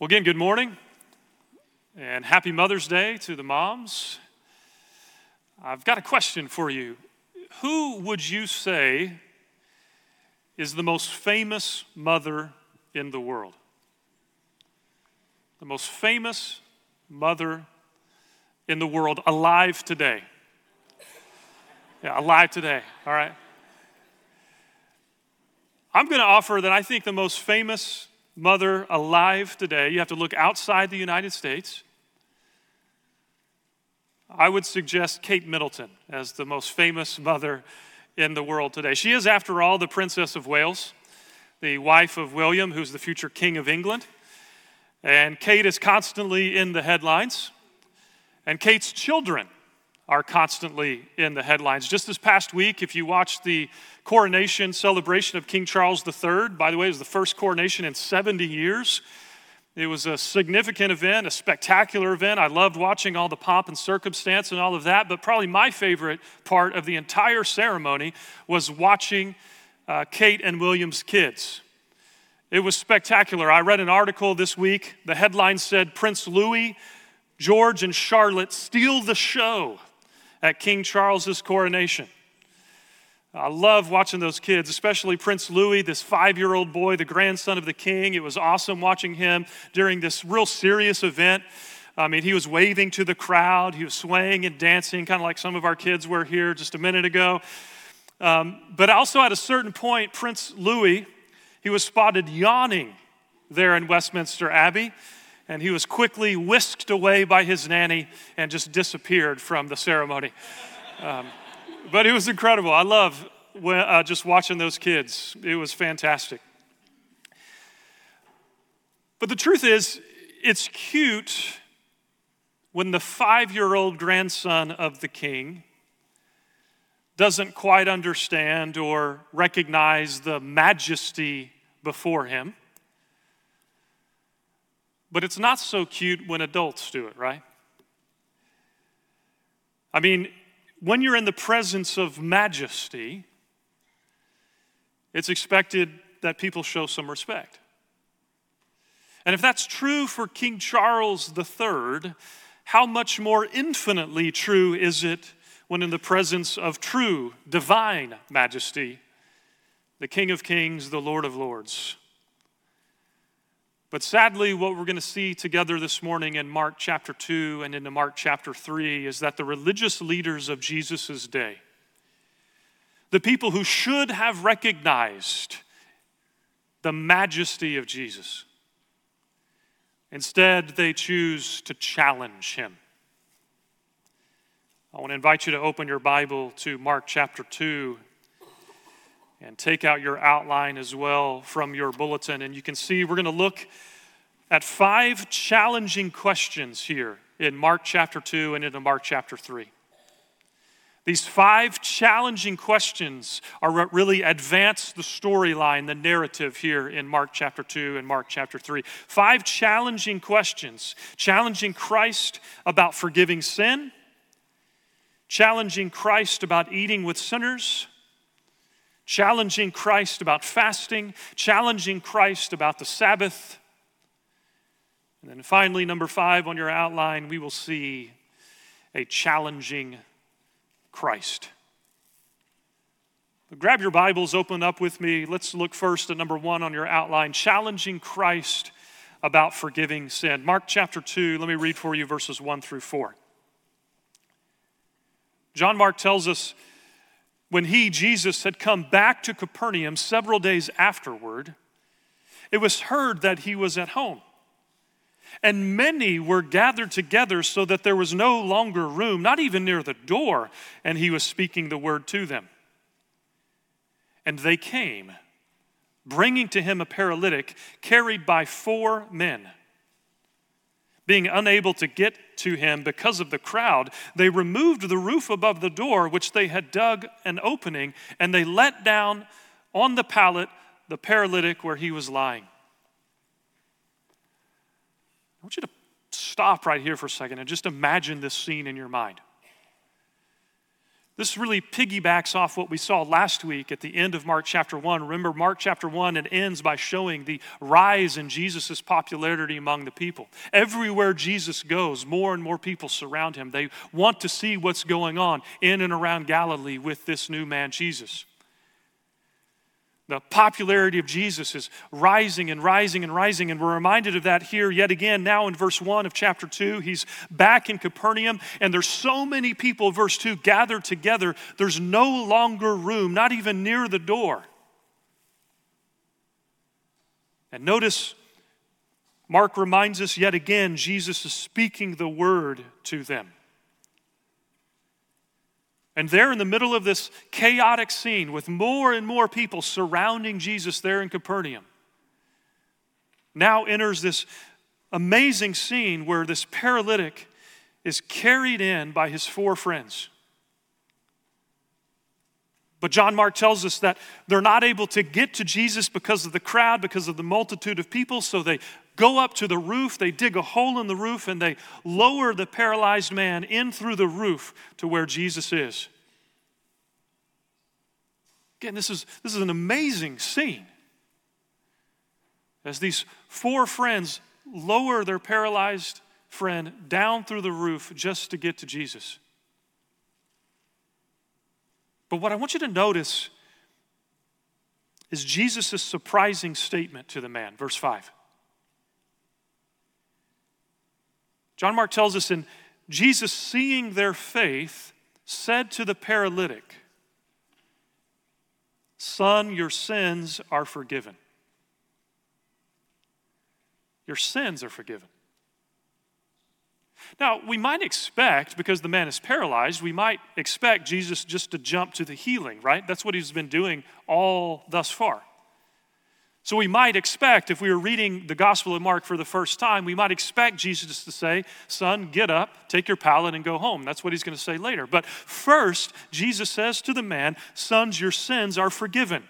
Well, again, good morning and happy Mother's Day to the moms. I've got a question for you. Who would you say is the most famous mother in the world? The most famous mother in the world alive today. Yeah, alive today, all right? I'm going to offer that I think the most famous mother alive today, you have to look outside the United States. I would suggest Kate Middleton as the most famous mother in the world today. She is, after all, the Princess of Wales, the wife of William, who's the future King of England. And Kate is constantly in the headlines. And Kate's children are constantly in the headlines. Just this past week, if you watched the coronation celebration of King Charles III, by the way, it was the first coronation in 70 years. It was a significant event, a spectacular event. I loved watching all the pomp and circumstance and all of that, but probably my favorite part of the entire ceremony was watching uh, Kate and William's kids. It was spectacular. I read an article this week. The headline said Prince Louis, George, and Charlotte steal the show at King Charles's coronation. I love watching those kids, especially Prince Louis, this five year old boy, the grandson of the king. It was awesome watching him during this real serious event. I mean, he was waving to the crowd, he was swaying and dancing, kind of like some of our kids were here just a minute ago. Um, but also at a certain point, Prince Louis, he was spotted yawning there in Westminster Abbey and he was quickly whisked away by his nanny and just disappeared from the ceremony. Um, but it was incredible. I love when, uh, just watching those kids, it was fantastic. But the truth is, it's cute when the five year old grandson of the king doesn't quite understand or recognize the majesty before him. But it's not so cute when adults do it, right? I mean, when you're in the presence of majesty, it's expected that people show some respect. And if that's true for King Charles III, how much more infinitely true is it when in the presence of true divine majesty, the King of Kings, the Lord of Lords? But sadly, what we're going to see together this morning in Mark chapter 2 and into Mark chapter 3 is that the religious leaders of Jesus' day, the people who should have recognized the majesty of Jesus, instead they choose to challenge him. I want to invite you to open your Bible to Mark chapter 2 and take out your outline as well from your bulletin. And you can see we're going to look at five challenging questions here in Mark chapter 2 and into Mark chapter 3. These five challenging questions are what really advance the storyline, the narrative here in Mark chapter 2 and Mark chapter 3. Five challenging questions challenging Christ about forgiving sin, challenging Christ about eating with sinners, challenging Christ about fasting, challenging Christ about the Sabbath. And then finally, number five on your outline, we will see a challenging Christ. But grab your Bibles, open up with me. Let's look first at number one on your outline challenging Christ about forgiving sin. Mark chapter 2, let me read for you verses 1 through 4. John Mark tells us when he, Jesus, had come back to Capernaum several days afterward, it was heard that he was at home. And many were gathered together so that there was no longer room, not even near the door, and he was speaking the word to them. And they came, bringing to him a paralytic carried by four men. Being unable to get to him because of the crowd, they removed the roof above the door, which they had dug an opening, and they let down on the pallet the paralytic where he was lying. I want you to stop right here for a second and just imagine this scene in your mind. This really piggybacks off what we saw last week at the end of Mark chapter 1. Remember, Mark chapter 1, it ends by showing the rise in Jesus' popularity among the people. Everywhere Jesus goes, more and more people surround him. They want to see what's going on in and around Galilee with this new man, Jesus. The popularity of Jesus is rising and rising and rising, and we're reminded of that here yet again now in verse 1 of chapter 2. He's back in Capernaum, and there's so many people, verse 2, gathered together, there's no longer room, not even near the door. And notice, Mark reminds us yet again, Jesus is speaking the word to them. And there in the middle of this chaotic scene with more and more people surrounding Jesus there in Capernaum, now enters this amazing scene where this paralytic is carried in by his four friends. But John Mark tells us that they're not able to get to Jesus because of the crowd, because of the multitude of people, so they go up to the roof, they dig a hole in the roof, and they lower the paralyzed man in through the roof to where Jesus is. Again, this is, this is an amazing scene. As these four friends lower their paralyzed friend down through the roof just to get to Jesus. But what I want you to notice is Jesus' surprising statement to the man, verse 5. John Mark tells us in Jesus, seeing their faith, said to the paralytic, Son, your sins are forgiven. Your sins are forgiven. Now, we might expect, because the man is paralyzed, we might expect Jesus just to jump to the healing, right? That's what he's been doing all thus far. So we might expect, if we were reading the Gospel of Mark for the first time, we might expect Jesus to say, Son, get up, take your pallet, and go home. That's what he's going to say later. But first, Jesus says to the man, Sons, your sins are forgiven.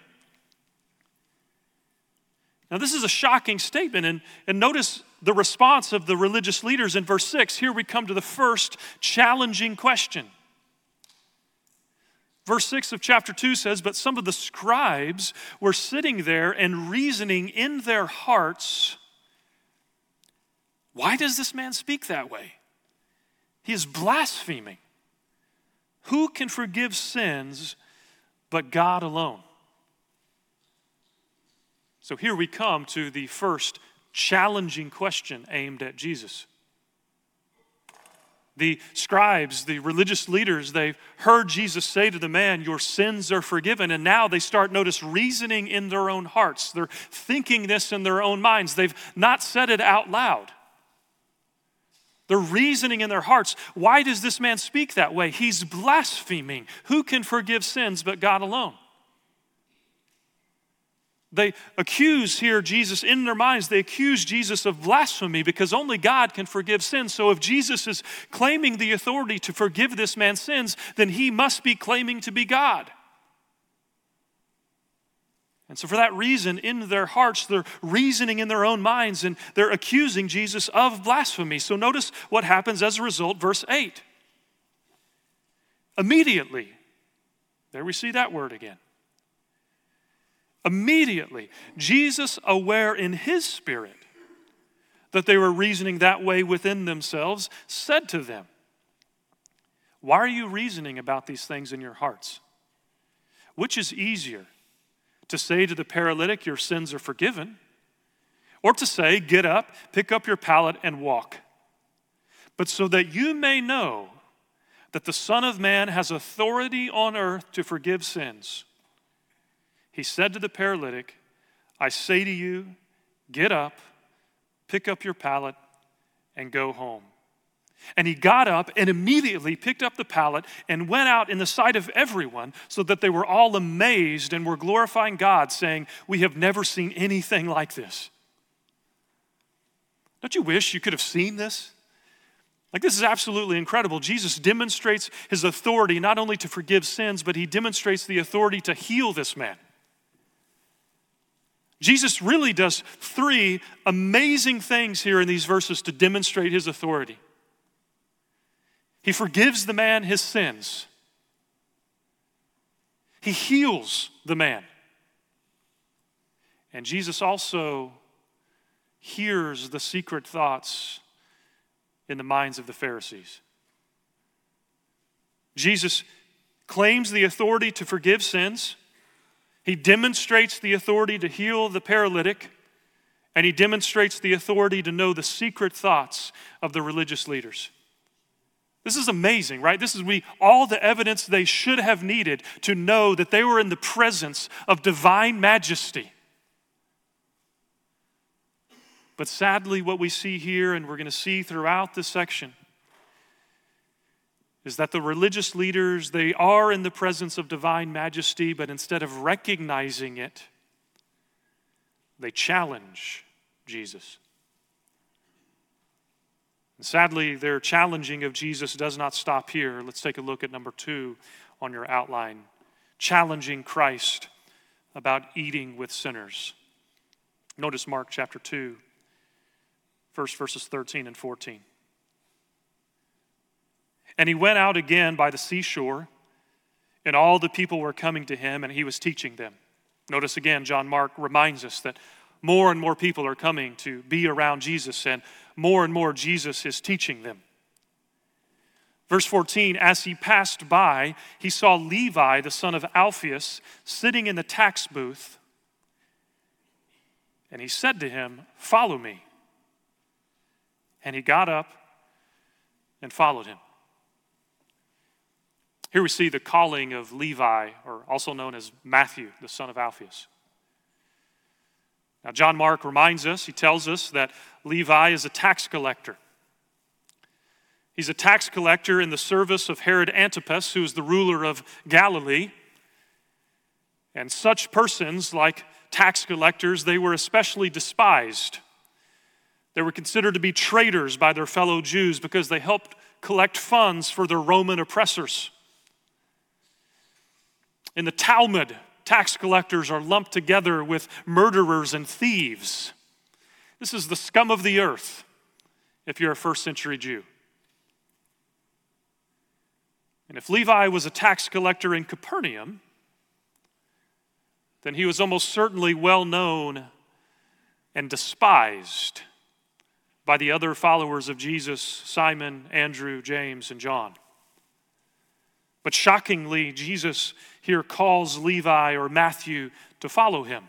Now, this is a shocking statement, and, and notice the response of the religious leaders in verse 6. Here we come to the first challenging question. Verse 6 of chapter 2 says, But some of the scribes were sitting there and reasoning in their hearts, Why does this man speak that way? He is blaspheming. Who can forgive sins but God alone? So here we come to the first challenging question aimed at Jesus. The scribes, the religious leaders, they've heard Jesus say to the man, Your sins are forgiven. And now they start, notice, reasoning in their own hearts. They're thinking this in their own minds. They've not said it out loud. They're reasoning in their hearts. Why does this man speak that way? He's blaspheming. Who can forgive sins but God alone? They accuse here Jesus in their minds, they accuse Jesus of blasphemy because only God can forgive sins. So if Jesus is claiming the authority to forgive this man's sins, then he must be claiming to be God. And so, for that reason, in their hearts, they're reasoning in their own minds and they're accusing Jesus of blasphemy. So, notice what happens as a result, verse 8. Immediately, there we see that word again. Immediately, Jesus, aware in his spirit that they were reasoning that way within themselves, said to them, Why are you reasoning about these things in your hearts? Which is easier, to say to the paralytic, Your sins are forgiven, or to say, Get up, pick up your pallet, and walk? But so that you may know that the Son of Man has authority on earth to forgive sins. He said to the paralytic, I say to you, get up, pick up your pallet, and go home. And he got up and immediately picked up the pallet and went out in the sight of everyone, so that they were all amazed and were glorifying God, saying, We have never seen anything like this. Don't you wish you could have seen this? Like, this is absolutely incredible. Jesus demonstrates his authority not only to forgive sins, but he demonstrates the authority to heal this man. Jesus really does three amazing things here in these verses to demonstrate his authority. He forgives the man his sins. He heals the man. And Jesus also hears the secret thoughts in the minds of the Pharisees. Jesus claims the authority to forgive sins, he demonstrates the authority to heal the paralytic, and he demonstrates the authority to know the secret thoughts of the religious leaders. This is amazing, right? This is we all the evidence they should have needed to know that they were in the presence of divine majesty. But sadly, what we see here, and we're going to see throughout this section, is that the religious leaders, they are in the presence of divine majesty, but instead of recognizing it, they challenge Jesus. And sadly, their challenging of Jesus does not stop here. Let's take a look at number two on your outline challenging Christ about eating with sinners. Notice Mark chapter 2, first verses 13 and 14. And he went out again by the seashore, and all the people were coming to him, and he was teaching them. Notice again, John Mark reminds us that more and more people are coming to be around Jesus, and more and more Jesus is teaching them. Verse 14, as he passed by, he saw Levi, the son of Alphaeus, sitting in the tax booth. And he said to him, Follow me. And he got up and followed him. Here we see the calling of Levi, or also known as Matthew, the son of Alphaeus. Now, John Mark reminds us, he tells us that Levi is a tax collector. He's a tax collector in the service of Herod Antipas, who is the ruler of Galilee. And such persons, like tax collectors, they were especially despised. They were considered to be traitors by their fellow Jews because they helped collect funds for their Roman oppressors. In the Talmud, tax collectors are lumped together with murderers and thieves. This is the scum of the earth if you're a first century Jew. And if Levi was a tax collector in Capernaum, then he was almost certainly well known and despised by the other followers of Jesus Simon, Andrew, James, and John. But shockingly, Jesus here calls Levi or Matthew to follow him.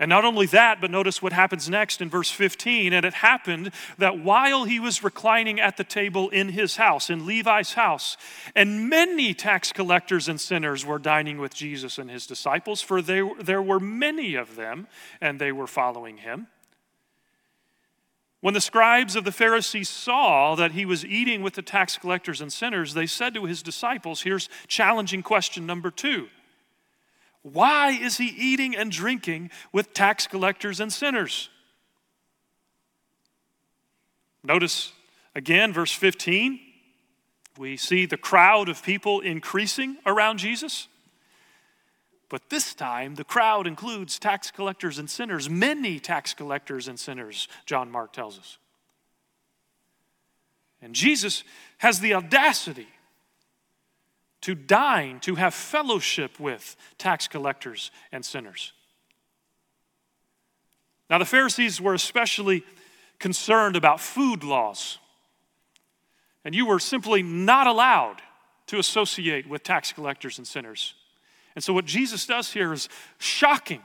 And not only that, but notice what happens next in verse 15. And it happened that while he was reclining at the table in his house, in Levi's house, and many tax collectors and sinners were dining with Jesus and his disciples, for they, there were many of them, and they were following him. When the scribes of the Pharisees saw that he was eating with the tax collectors and sinners, they said to his disciples, Here's challenging question number two Why is he eating and drinking with tax collectors and sinners? Notice again, verse 15, we see the crowd of people increasing around Jesus. But this time, the crowd includes tax collectors and sinners, many tax collectors and sinners, John Mark tells us. And Jesus has the audacity to dine, to have fellowship with tax collectors and sinners. Now, the Pharisees were especially concerned about food laws, and you were simply not allowed to associate with tax collectors and sinners. And so, what Jesus does here is shocking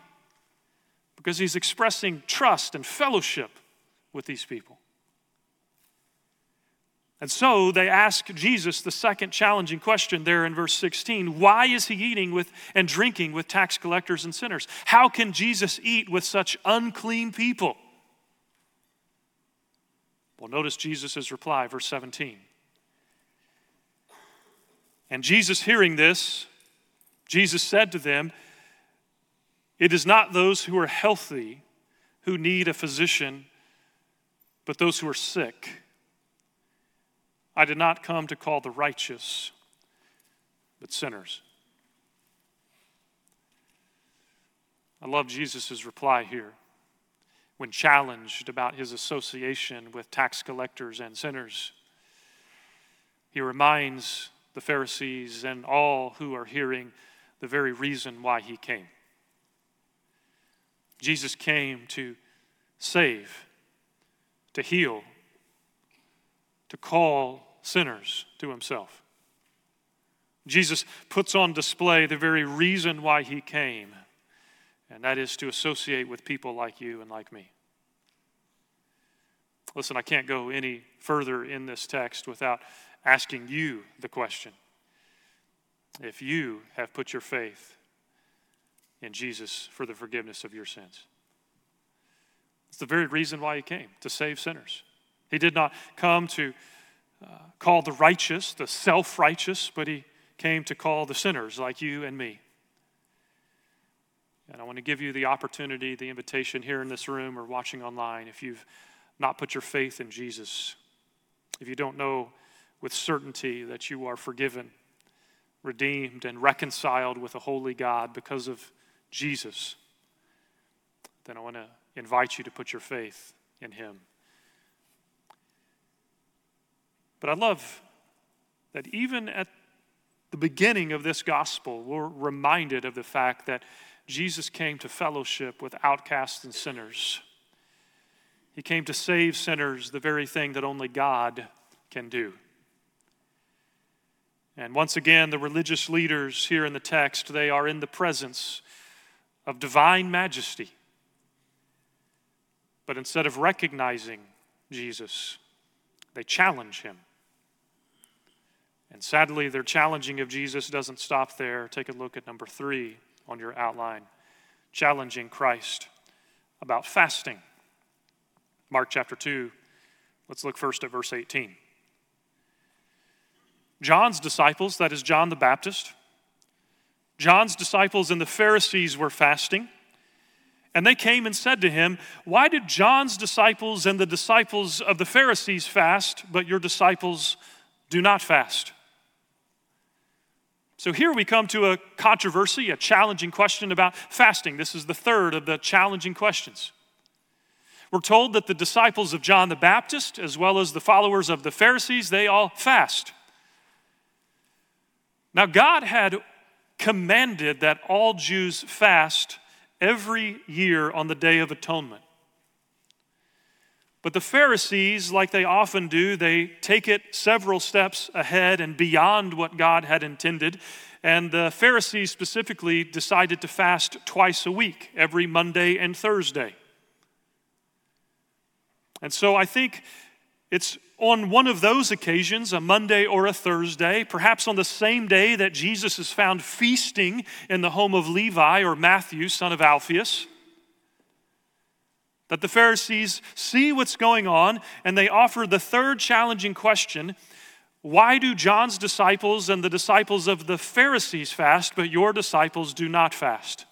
because he's expressing trust and fellowship with these people. And so they ask Jesus the second challenging question there in verse 16 Why is he eating with and drinking with tax collectors and sinners? How can Jesus eat with such unclean people? Well, notice Jesus' reply, verse 17. And Jesus, hearing this, Jesus said to them, It is not those who are healthy who need a physician, but those who are sick. I did not come to call the righteous, but sinners. I love Jesus' reply here when challenged about his association with tax collectors and sinners. He reminds the Pharisees, and all who are hearing the very reason why he came. Jesus came to save, to heal, to call sinners to himself. Jesus puts on display the very reason why he came, and that is to associate with people like you and like me. Listen, I can't go any further in this text without asking you the question if you have put your faith in Jesus for the forgiveness of your sins. It's the very reason why he came to save sinners. He did not come to uh, call the righteous, the self righteous, but he came to call the sinners like you and me. And I want to give you the opportunity, the invitation here in this room or watching online. If you've not put your faith in Jesus, if you don't know with certainty that you are forgiven, redeemed, and reconciled with a holy God because of Jesus, then I want to invite you to put your faith in Him. But I love that even at the beginning of this gospel, we're reminded of the fact that Jesus came to fellowship with outcasts and sinners. He came to save sinners, the very thing that only God can do. And once again, the religious leaders here in the text, they are in the presence of divine majesty. But instead of recognizing Jesus, they challenge him. And sadly, their challenging of Jesus doesn't stop there. Take a look at number three on your outline challenging Christ about fasting. Mark chapter 2. Let's look first at verse 18. John's disciples, that is John the Baptist, John's disciples and the Pharisees were fasting. And they came and said to him, Why did John's disciples and the disciples of the Pharisees fast, but your disciples do not fast? So here we come to a controversy, a challenging question about fasting. This is the third of the challenging questions. We're told that the disciples of John the Baptist, as well as the followers of the Pharisees, they all fast. Now, God had commanded that all Jews fast every year on the Day of Atonement. But the Pharisees, like they often do, they take it several steps ahead and beyond what God had intended. And the Pharisees specifically decided to fast twice a week, every Monday and Thursday. And so I think it's on one of those occasions, a Monday or a Thursday, perhaps on the same day that Jesus is found feasting in the home of Levi or Matthew, son of Alphaeus, that the Pharisees see what's going on and they offer the third challenging question Why do John's disciples and the disciples of the Pharisees fast, but your disciples do not fast?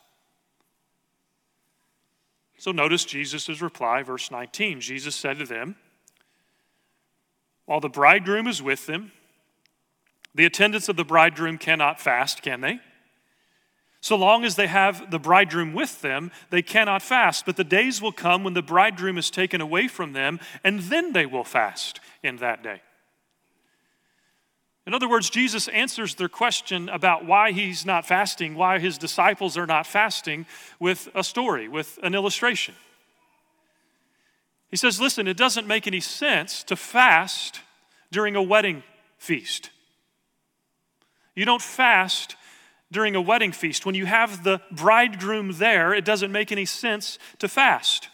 So notice Jesus' reply, verse 19. Jesus said to them, While the bridegroom is with them, the attendants of the bridegroom cannot fast, can they? So long as they have the bridegroom with them, they cannot fast. But the days will come when the bridegroom is taken away from them, and then they will fast in that day. In other words, Jesus answers their question about why he's not fasting, why his disciples are not fasting, with a story, with an illustration. He says, Listen, it doesn't make any sense to fast during a wedding feast. You don't fast during a wedding feast. When you have the bridegroom there, it doesn't make any sense to fast.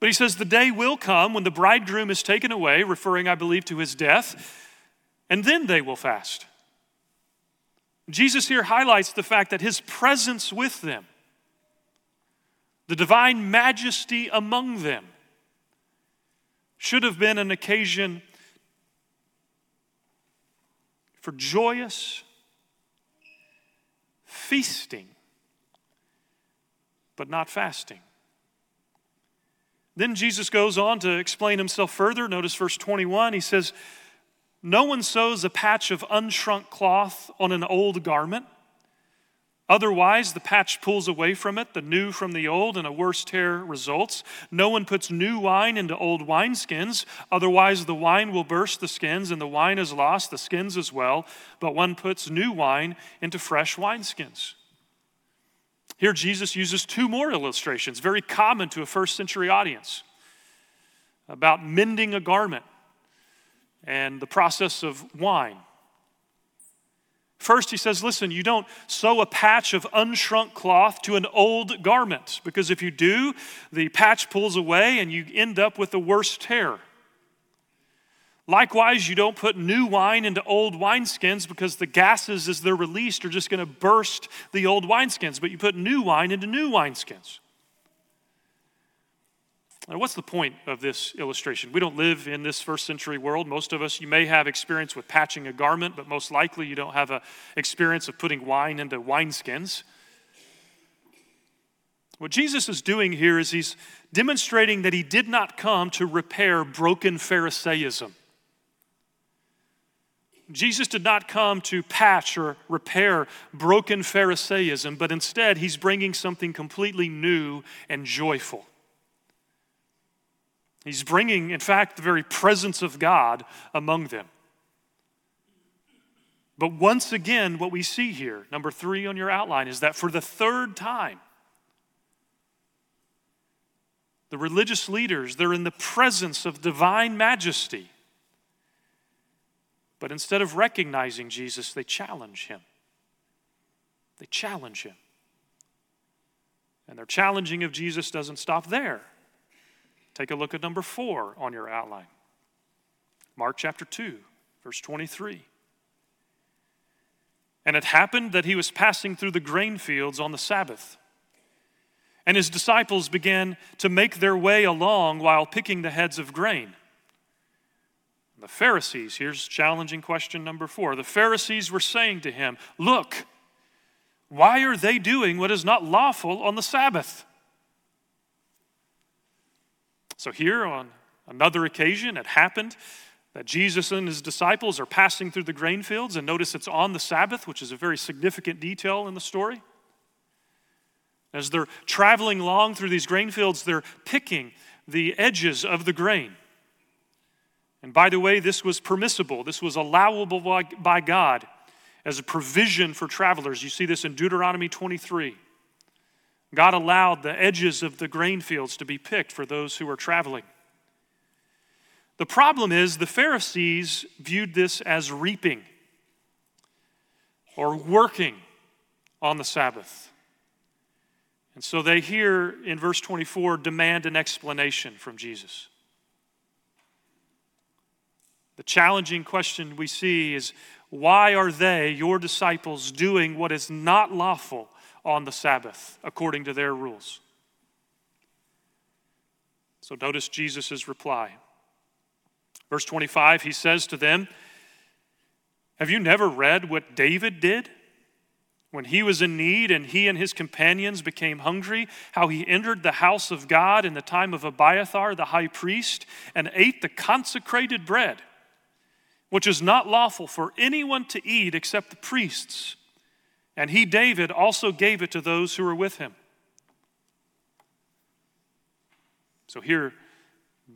But he says, The day will come when the bridegroom is taken away, referring, I believe, to his death and then they will fast. Jesus here highlights the fact that his presence with them, the divine majesty among them, should have been an occasion for joyous feasting, but not fasting. Then Jesus goes on to explain himself further. Notice verse 21. He says, no one sews a patch of unshrunk cloth on an old garment. Otherwise, the patch pulls away from it, the new from the old, and a worse tear results. No one puts new wine into old wineskins, otherwise, the wine will burst the skins, and the wine is lost, the skins as well. But one puts new wine into fresh wineskins. Here, Jesus uses two more illustrations, very common to a first century audience, about mending a garment and the process of wine. First, he says, listen, you don't sew a patch of unshrunk cloth to an old garment, because if you do, the patch pulls away and you end up with a worse tear. Likewise, you don't put new wine into old wineskins because the gases, as they're released, are just going to burst the old wineskins, but you put new wine into new wineskins. Now, what's the point of this illustration? We don't live in this first century world. Most of us, you may have experience with patching a garment, but most likely you don't have an experience of putting wine into wineskins. What Jesus is doing here is he's demonstrating that he did not come to repair broken Pharisaism. Jesus did not come to patch or repair broken Pharisaism, but instead he's bringing something completely new and joyful. He's bringing, in fact, the very presence of God among them. But once again, what we see here, number three on your outline, is that for the third time, the religious leaders, they're in the presence of divine majesty. But instead of recognizing Jesus, they challenge him. They challenge him. And their challenging of Jesus doesn't stop there. Take a look at number four on your outline Mark chapter 2, verse 23. And it happened that he was passing through the grain fields on the Sabbath. And his disciples began to make their way along while picking the heads of grain. The Pharisees, here's challenging question number four. The Pharisees were saying to him, Look, why are they doing what is not lawful on the Sabbath? So, here on another occasion, it happened that Jesus and his disciples are passing through the grain fields, and notice it's on the Sabbath, which is a very significant detail in the story. As they're traveling along through these grain fields, they're picking the edges of the grain. And by the way, this was permissible, this was allowable by, by God as a provision for travelers. You see this in Deuteronomy 23. God allowed the edges of the grain fields to be picked for those who were traveling. The problem is the Pharisees viewed this as reaping or working on the Sabbath. And so they here in verse 24 demand an explanation from Jesus. The challenging question we see is why are they, your disciples, doing what is not lawful on the Sabbath according to their rules. So notice Jesus' reply. Verse 25, he says to them, Have you never read what David did? When he was in need and he and his companions became hungry, how he entered the house of God in the time of Abiathar the high priest and ate the consecrated bread, which is not lawful for anyone to eat except the priests and he, David, also gave it to those who were with him. So here,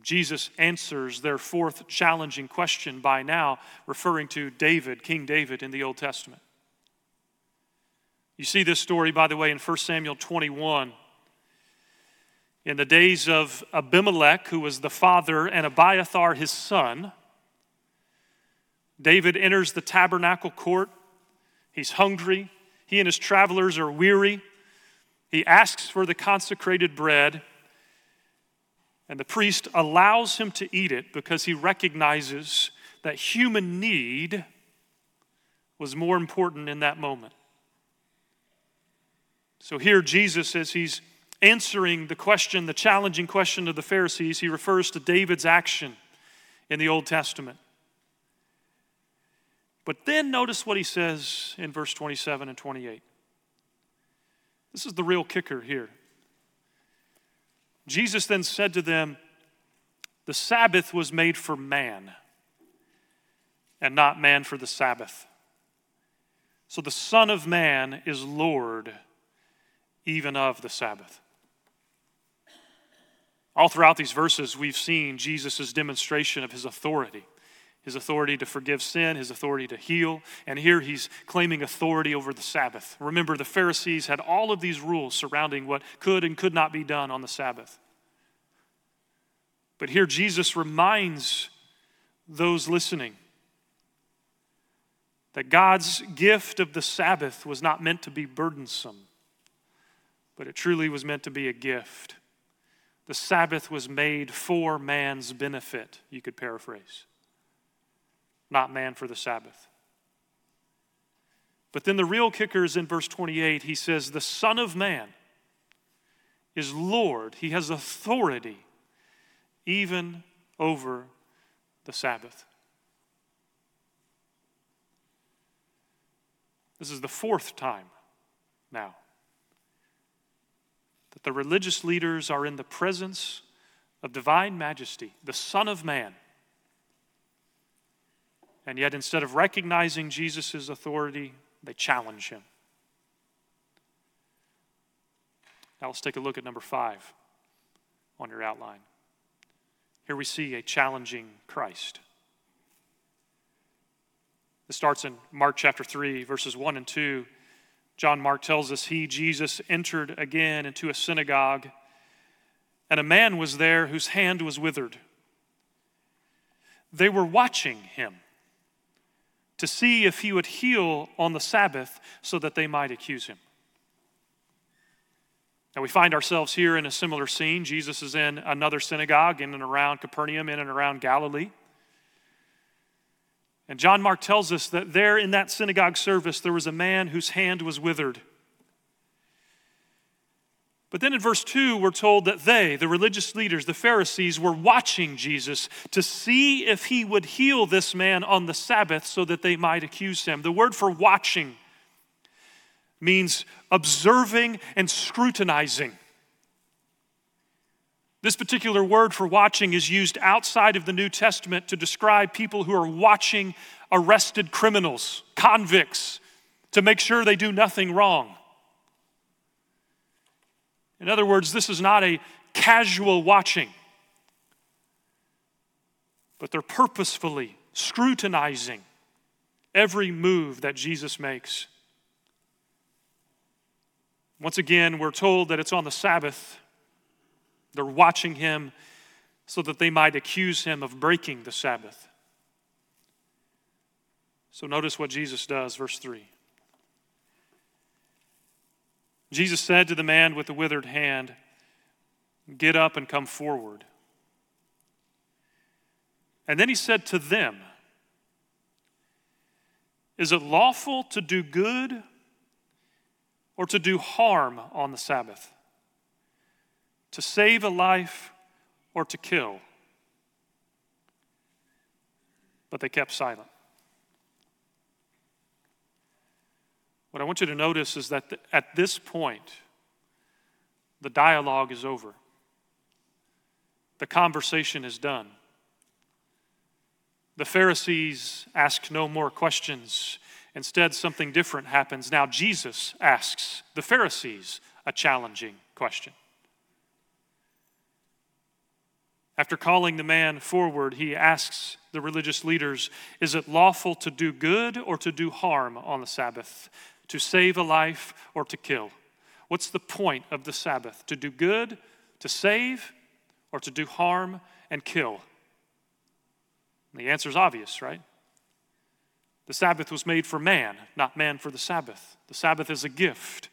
Jesus answers their fourth challenging question by now, referring to David, King David in the Old Testament. You see this story, by the way, in 1 Samuel 21. In the days of Abimelech, who was the father, and Abiathar, his son, David enters the tabernacle court. He's hungry, he and his travelers are weary. He asks for the consecrated bread, and the priest allows him to eat it because he recognizes that human need was more important in that moment. So here, Jesus, as he's answering the question, the challenging question of the Pharisees, he refers to David's action in the Old Testament. But then notice what he says in verse 27 and 28. This is the real kicker here. Jesus then said to them, The Sabbath was made for man, and not man for the Sabbath. So the Son of Man is Lord even of the Sabbath. All throughout these verses, we've seen Jesus' demonstration of his authority his authority to forgive sin, his authority to heal. And here he's claiming authority over the Sabbath. Remember, the Pharisees had all of these rules surrounding what could and could not be done on the Sabbath. But here Jesus reminds those listening that God's gift of the Sabbath was not meant to be burdensome, but it truly was meant to be a gift. The Sabbath was made for man's benefit, you could paraphrase, not man for the Sabbath. But then the real kicker is in verse 28. He says, The Son of Man is Lord, He has authority even over the Sabbath. This is the fourth time now that the religious leaders are in the presence of divine majesty, the Son of Man. And yet, instead of recognizing Jesus' authority, they challenge him. Now, let's take a look at number five on your outline. Here we see a challenging Christ. This starts in Mark chapter 3, verses 1 and 2. John Mark tells us he, Jesus, entered again into a synagogue, and a man was there whose hand was withered. They were watching him to see if he would heal on the Sabbath so that they might accuse him. Now, we find ourselves here in a similar scene. Jesus is in another synagogue in and around Capernaum, in and around Galilee. And John Mark tells us that there in that synagogue service, there was a man whose hand was withered. But then in verse 2, we're told that they, the religious leaders, the Pharisees, were watching Jesus to see if he would heal this man on the Sabbath so that they might accuse him. The word for watching means observing and scrutinizing. This particular word for watching is used outside of the New Testament to describe people who are watching arrested criminals, convicts, to make sure they do nothing wrong. In other words, this is not a casual watching, but they're purposefully scrutinizing every move that Jesus makes. Once again, we're told that it's on the Sabbath. They're watching him so that they might accuse him of breaking the Sabbath. So notice what Jesus does, verse 3. Jesus said to the man with the withered hand, Get up and come forward. And then he said to them, Is it lawful to do good or to do harm on the Sabbath, to save a life or to kill. But they kept silent. What I want you to notice is that at this point, the dialogue is over. The conversation is done. The Pharisees ask no more questions. Instead, something different happens. Now, Jesus asks the Pharisees a challenging question. After calling the man forward, he asks the religious leaders Is it lawful to do good or to do harm on the Sabbath? To save a life or to kill? What's the point of the Sabbath? To do good, to save, or to do harm and kill? And the answer is obvious, right? The Sabbath was made for man, not man for the Sabbath. The Sabbath is a gift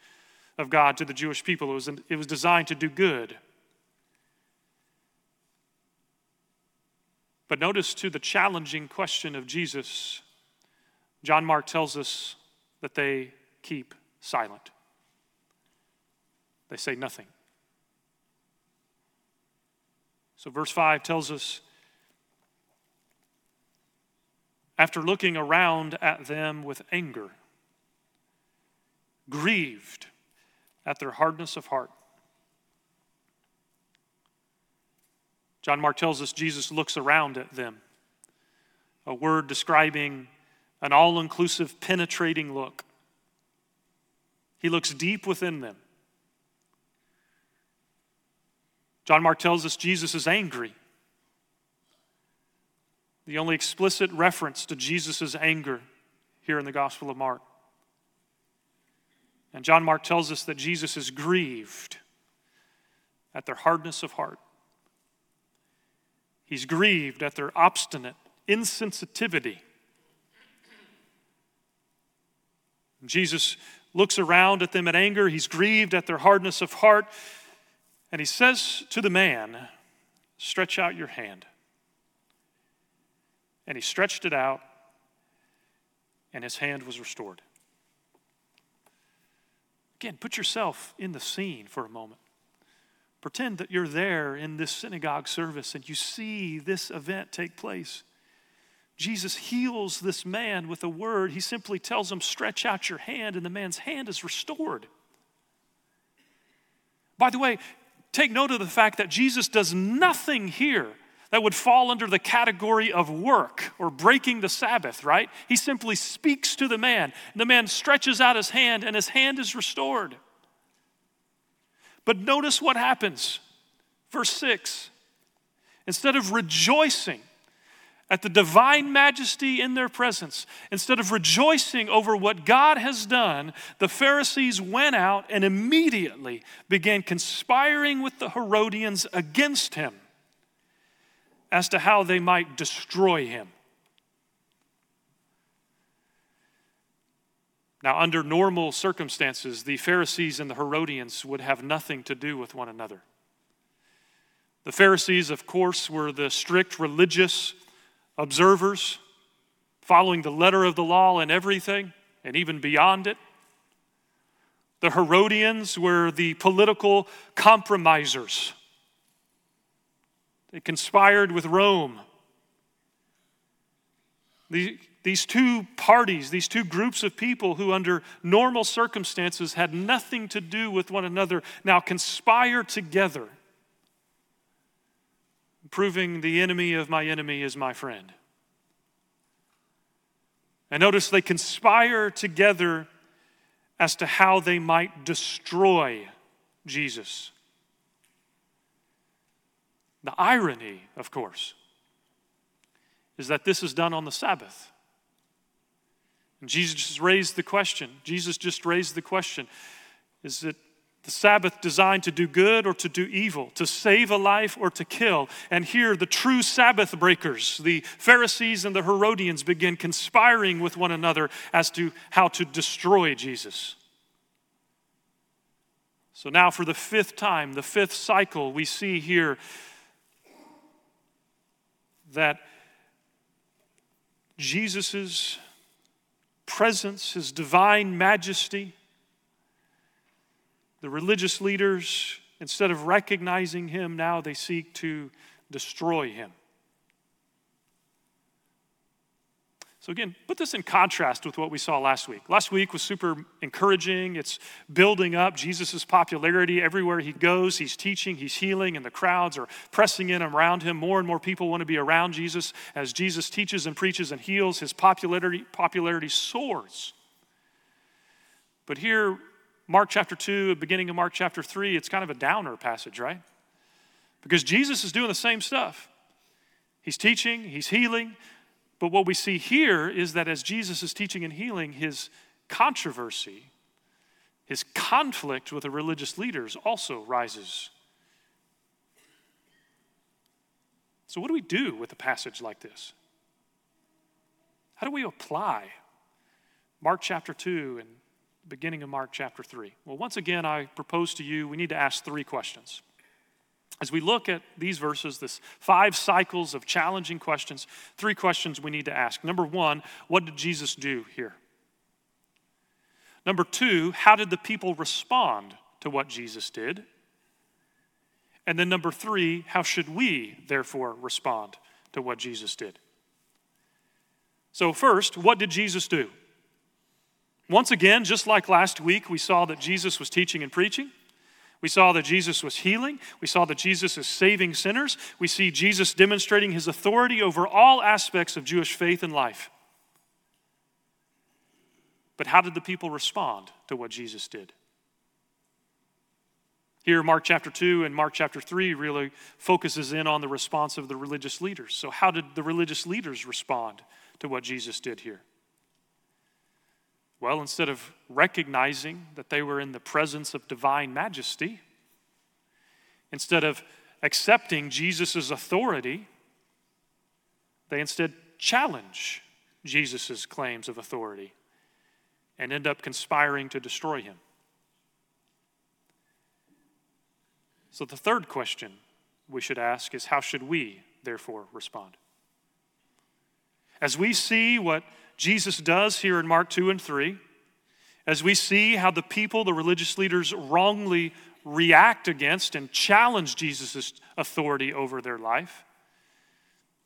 of God to the Jewish people, it was, it was designed to do good. But notice to the challenging question of Jesus, John Mark tells us that they keep silent. They say nothing. So, verse 5 tells us after looking around at them with anger, grieved at their hardness of heart. John Mark tells us Jesus looks around at them, a word describing an all inclusive, penetrating look. He looks deep within them. John Mark tells us Jesus is angry. The only explicit reference to Jesus' anger here in the Gospel of Mark. And John Mark tells us that Jesus is grieved at their hardness of heart. He's grieved at their obstinate insensitivity. Jesus looks around at them in anger. He's grieved at their hardness of heart. And he says to the man, Stretch out your hand. And he stretched it out, and his hand was restored. Again, put yourself in the scene for a moment. Pretend that you're there in this synagogue service and you see this event take place. Jesus heals this man with a word. He simply tells him, Stretch out your hand, and the man's hand is restored. By the way, take note of the fact that Jesus does nothing here that would fall under the category of work or breaking the Sabbath, right? He simply speaks to the man. And the man stretches out his hand, and his hand is restored. But notice what happens. Verse 6 Instead of rejoicing, at the divine majesty in their presence. Instead of rejoicing over what God has done, the Pharisees went out and immediately began conspiring with the Herodians against him as to how they might destroy him. Now, under normal circumstances, the Pharisees and the Herodians would have nothing to do with one another. The Pharisees, of course, were the strict religious observers, following the letter of the law and everything, and even beyond it. The Herodians were the political compromisers. They conspired with Rome. The, these two parties, these two groups of people who, under normal circumstances, had nothing to do with one another, now conspire together proving the enemy of my enemy is my friend. And notice they conspire together as to how they might destroy Jesus. The irony, of course, is that this is done on the Sabbath. And Jesus raised the question. Jesus just raised the question is it the Sabbath designed to do good or to do evil, to save a life or to kill. And here, the true Sabbath breakers, the Pharisees and the Herodians, begin conspiring with one another as to how to destroy Jesus. So now, for the fifth time, the fifth cycle, we see here that Jesus' presence, his divine majesty, the religious leaders, instead of recognizing him, now they seek to destroy him. So, again, put this in contrast with what we saw last week. Last week was super encouraging. It's building up Jesus' popularity everywhere he goes. He's teaching, he's healing, and the crowds are pressing in around him. More and more people want to be around Jesus. As Jesus teaches and preaches and heals, his popularity, popularity soars. But here, Mark chapter 2, beginning of Mark chapter 3, it's kind of a downer passage, right? Because Jesus is doing the same stuff. He's teaching, he's healing, but what we see here is that as Jesus is teaching and healing, his controversy, his conflict with the religious leaders also rises. So, what do we do with a passage like this? How do we apply Mark chapter 2 and beginning of Mark chapter 3? Well, once again, I propose to you we need to ask three questions. As we look at these verses, this five cycles of challenging questions, three questions we need to ask. Number one, what did Jesus do here? Number two, how did the people respond to what Jesus did? And then number three, how should we therefore respond to what Jesus did? So, first, what did Jesus do? Once again, just like last week, we saw that Jesus was teaching and preaching. We saw that Jesus was healing. We saw that Jesus is saving sinners. We see Jesus demonstrating his authority over all aspects of Jewish faith and life. But how did the people respond to what Jesus did? Here, Mark chapter 2 and Mark chapter 3 really focuses in on the response of the religious leaders. So, how did the religious leaders respond to what Jesus did here? Well, instead of recognizing that they were in the presence of divine majesty, instead of accepting Jesus' authority, they instead challenge Jesus' claims of authority and end up conspiring to destroy him. So, the third question we should ask is how should we, therefore, respond? As we see what Jesus does here in Mark 2 and 3, as we see how the people, the religious leaders, wrongly react against and challenge Jesus' authority over their life,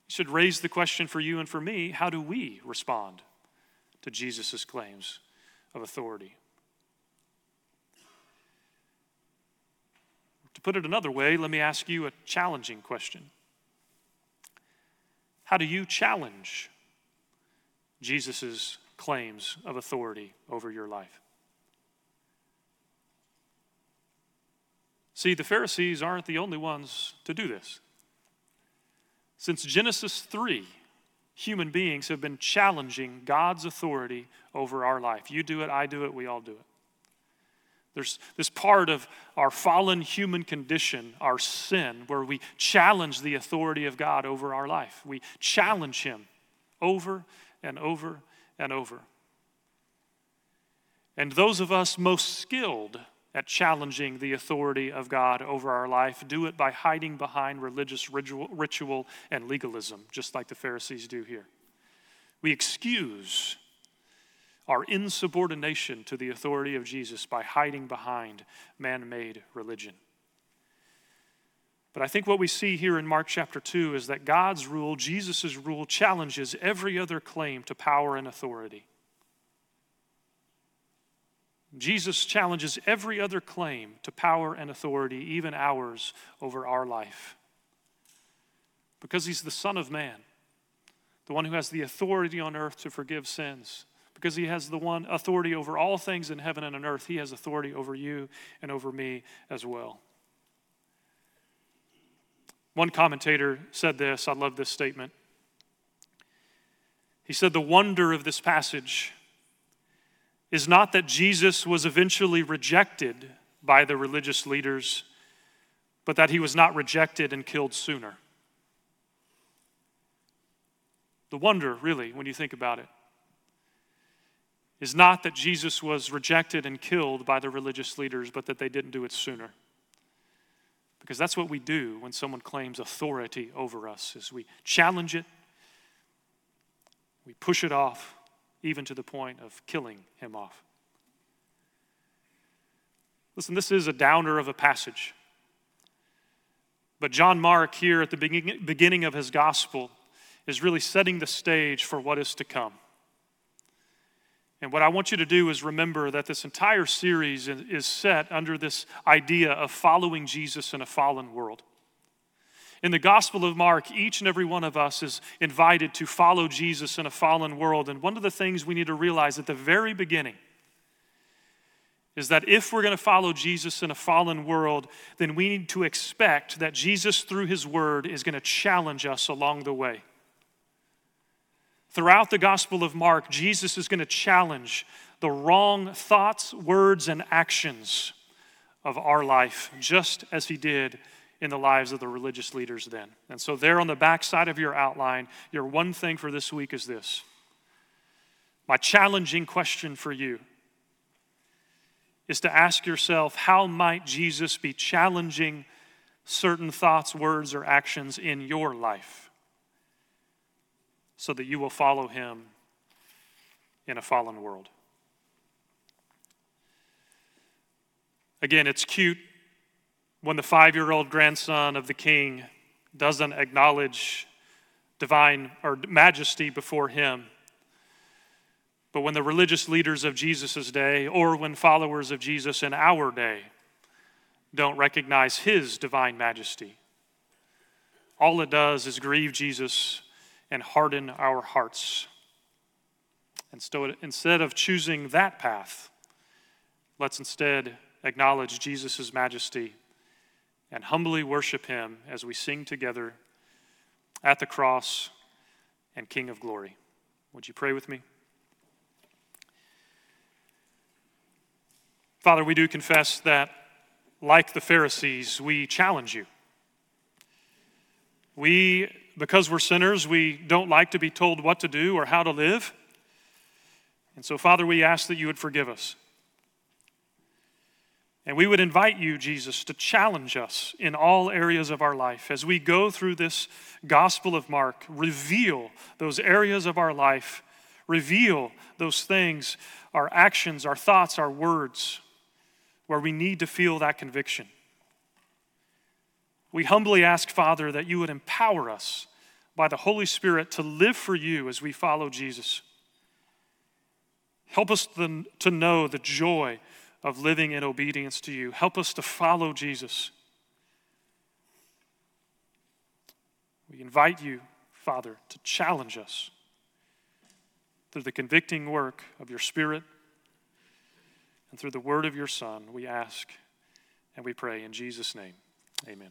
should raise the question for you and for me how do we respond to Jesus' claims of authority? To put it another way, let me ask you a challenging question. How do you challenge Jesus' claims of authority over your life? See, the Pharisees aren't the only ones to do this. Since Genesis 3, human beings have been challenging God's authority over our life. You do it, I do it, we all do it. There's this part of our fallen human condition, our sin, where we challenge the authority of God over our life. We challenge Him over and over and over. And those of us most skilled at challenging the authority of God over our life do it by hiding behind religious ritual, and legalism, just like the Pharisees do here. We excuse our insubordination to the authority of Jesus by hiding behind man made religion. But I think what we see here in Mark chapter 2 is that God's rule, Jesus' rule, challenges every other claim to power and authority. Jesus challenges every other claim to power and authority, even ours, over our life. Because he's the Son of Man, the one who has the authority on earth to forgive sins because he has the one authority over all things in heaven and on earth. He has authority over you and over me as well. One commentator said this, I love this statement. He said, The wonder of this passage is not that Jesus was eventually rejected by the religious leaders, but that he was not rejected and killed sooner. The wonder, really, when you think about it, is not that Jesus was rejected and killed by the religious leaders, but that they didn't do it sooner. Because that's what we do when someone claims authority over us is we challenge it, we push it off, even to the point of killing him off. Listen, this is a downer of a passage. But John Mark, here at the beginning of his gospel, is really setting the stage for what is to come. And what I want you to do is remember that this entire series is set under this idea of following Jesus in a fallen world. In the Gospel of Mark, each and every one of us is invited to follow Jesus in a fallen world. And one of the things we need to realize at the very beginning is that if we're going to follow Jesus in a fallen world, then we need to expect that Jesus, through his word, is going to challenge us along the way. Throughout the Gospel of Mark, Jesus is going to challenge the wrong thoughts, words, and actions of our life, just as he did in the lives of the religious leaders then. And so, there on the back side of your outline, your one thing for this week is this. My challenging question for you is to ask yourself how might Jesus be challenging certain thoughts, words, or actions in your life? So that you will follow him in a fallen world. Again, it's cute when the five year old grandson of the king doesn't acknowledge divine or majesty before him. But when the religious leaders of Jesus' day, or when followers of Jesus in our day, don't recognize his divine majesty, all it does is grieve Jesus and harden our hearts. And so instead of choosing that path, let's instead acknowledge Jesus' majesty and humbly worship him as we sing together at the cross and King of glory. Would you pray with me? Father, we do confess that, like the Pharisees, we challenge you. We, because we're sinners, we don't like to be told what to do or how to live. And so, Father, we ask that you would forgive us. And we would invite you, Jesus, to challenge us in all areas of our life. As we go through this Gospel of Mark, reveal those areas of our life, reveal those things, our actions, our thoughts, our words, where we need to feel that conviction. We humbly ask, Father, that you would empower us by the Holy Spirit to live for you as we follow Jesus. Help us to know the joy of living in obedience to you. Help us to follow Jesus. We invite you, Father, to challenge us through the convicting work of your Spirit and through the word of your Son. We ask and we pray in Jesus' name. Amen.